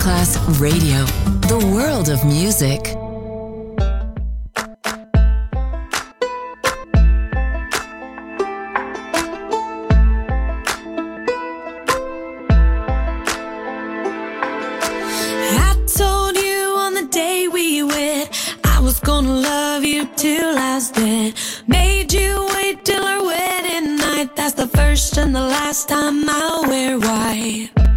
Masterclass Radio, the world of music. I told you on the day we wed, I was gonna love you till I was dead. Made you wait till our wedding night. That's the first and the last time I wear white.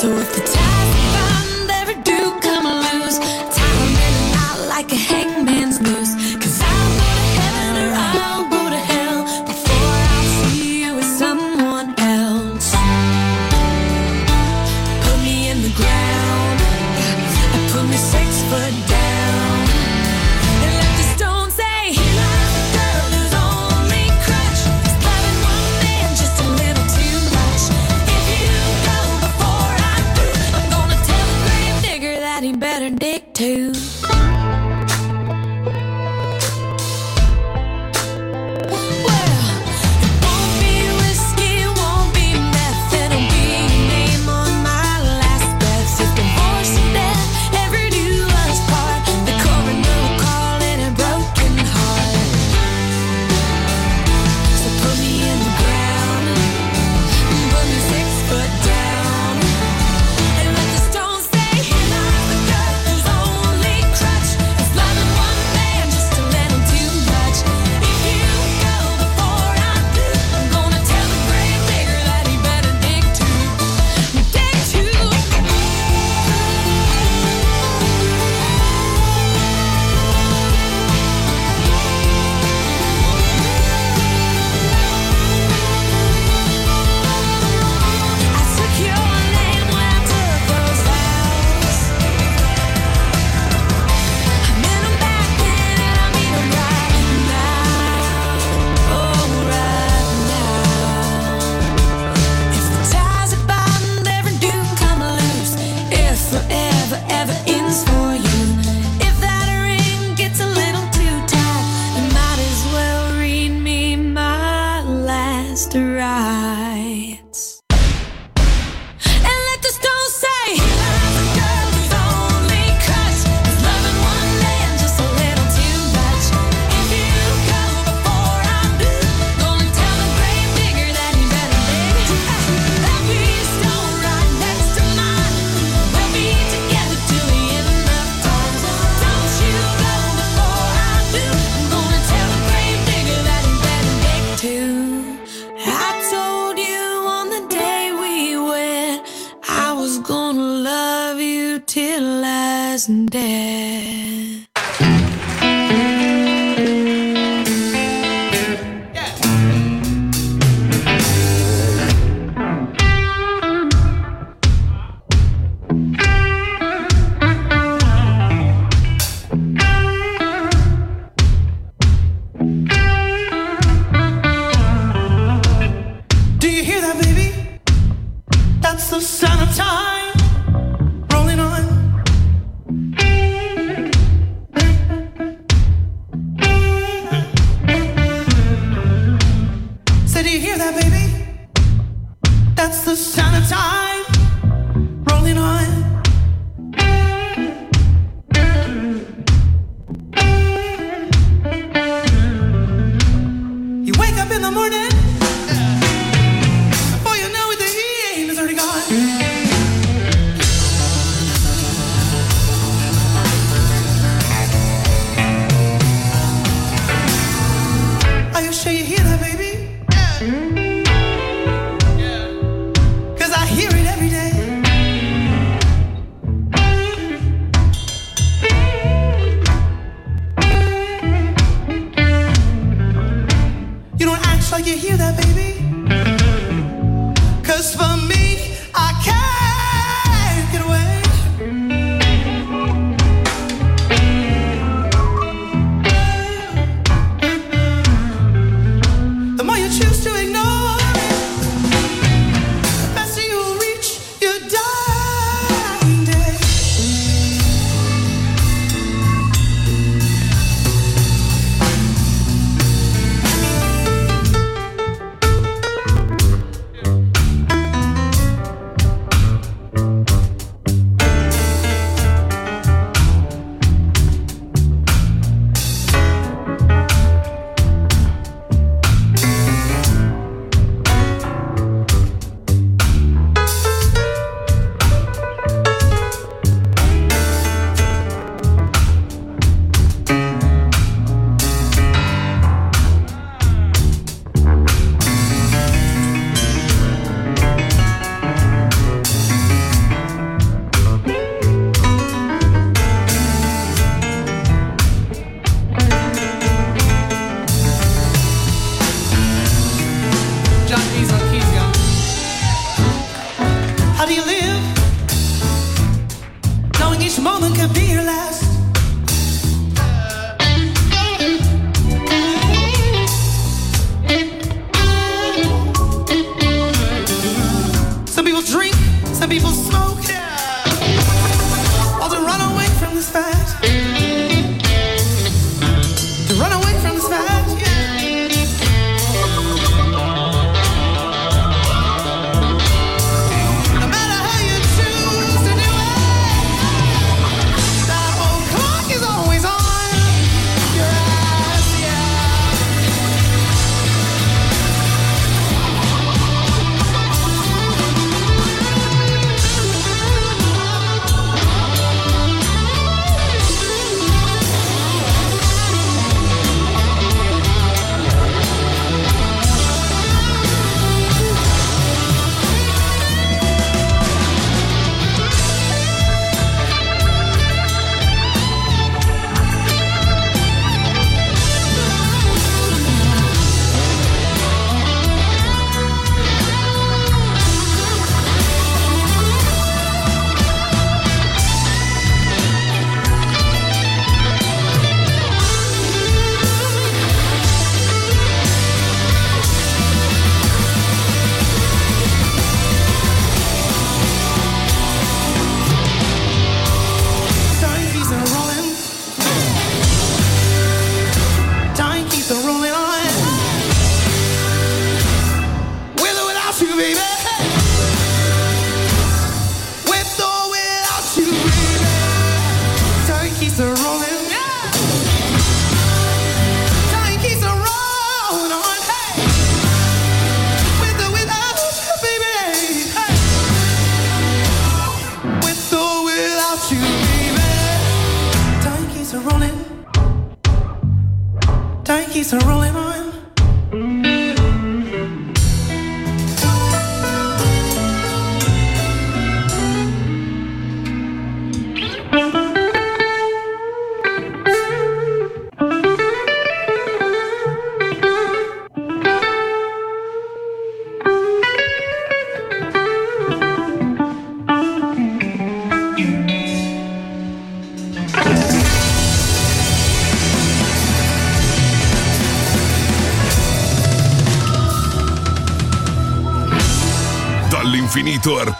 So if the time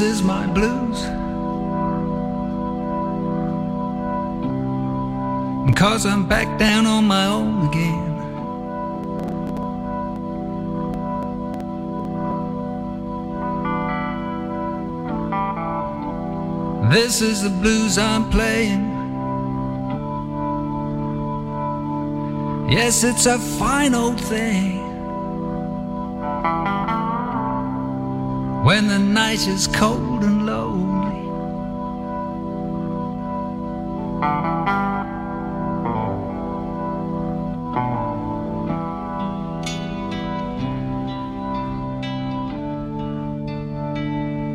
This is my blues. Cause I'm back down on my own again. This is the blues I'm playing. Yes, it's a fine old thing. when the night is cold and lonely.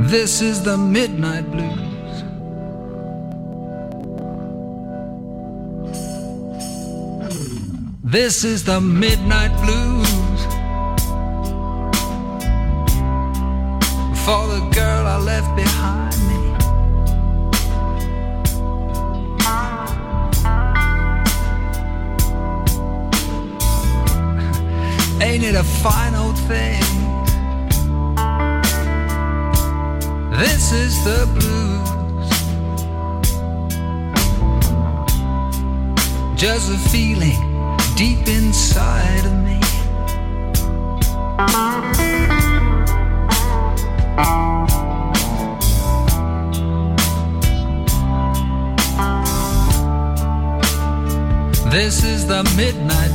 This is the midnight blues. This is the midnight blues. the girl I left behind me. Ain't it a fine old thing? This is the blues. Just a feeling deep inside of me. Midnight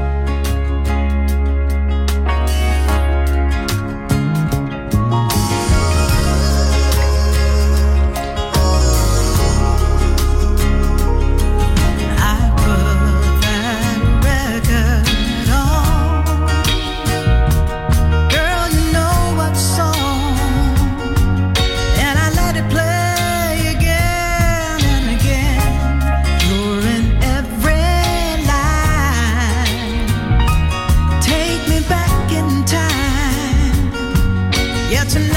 get to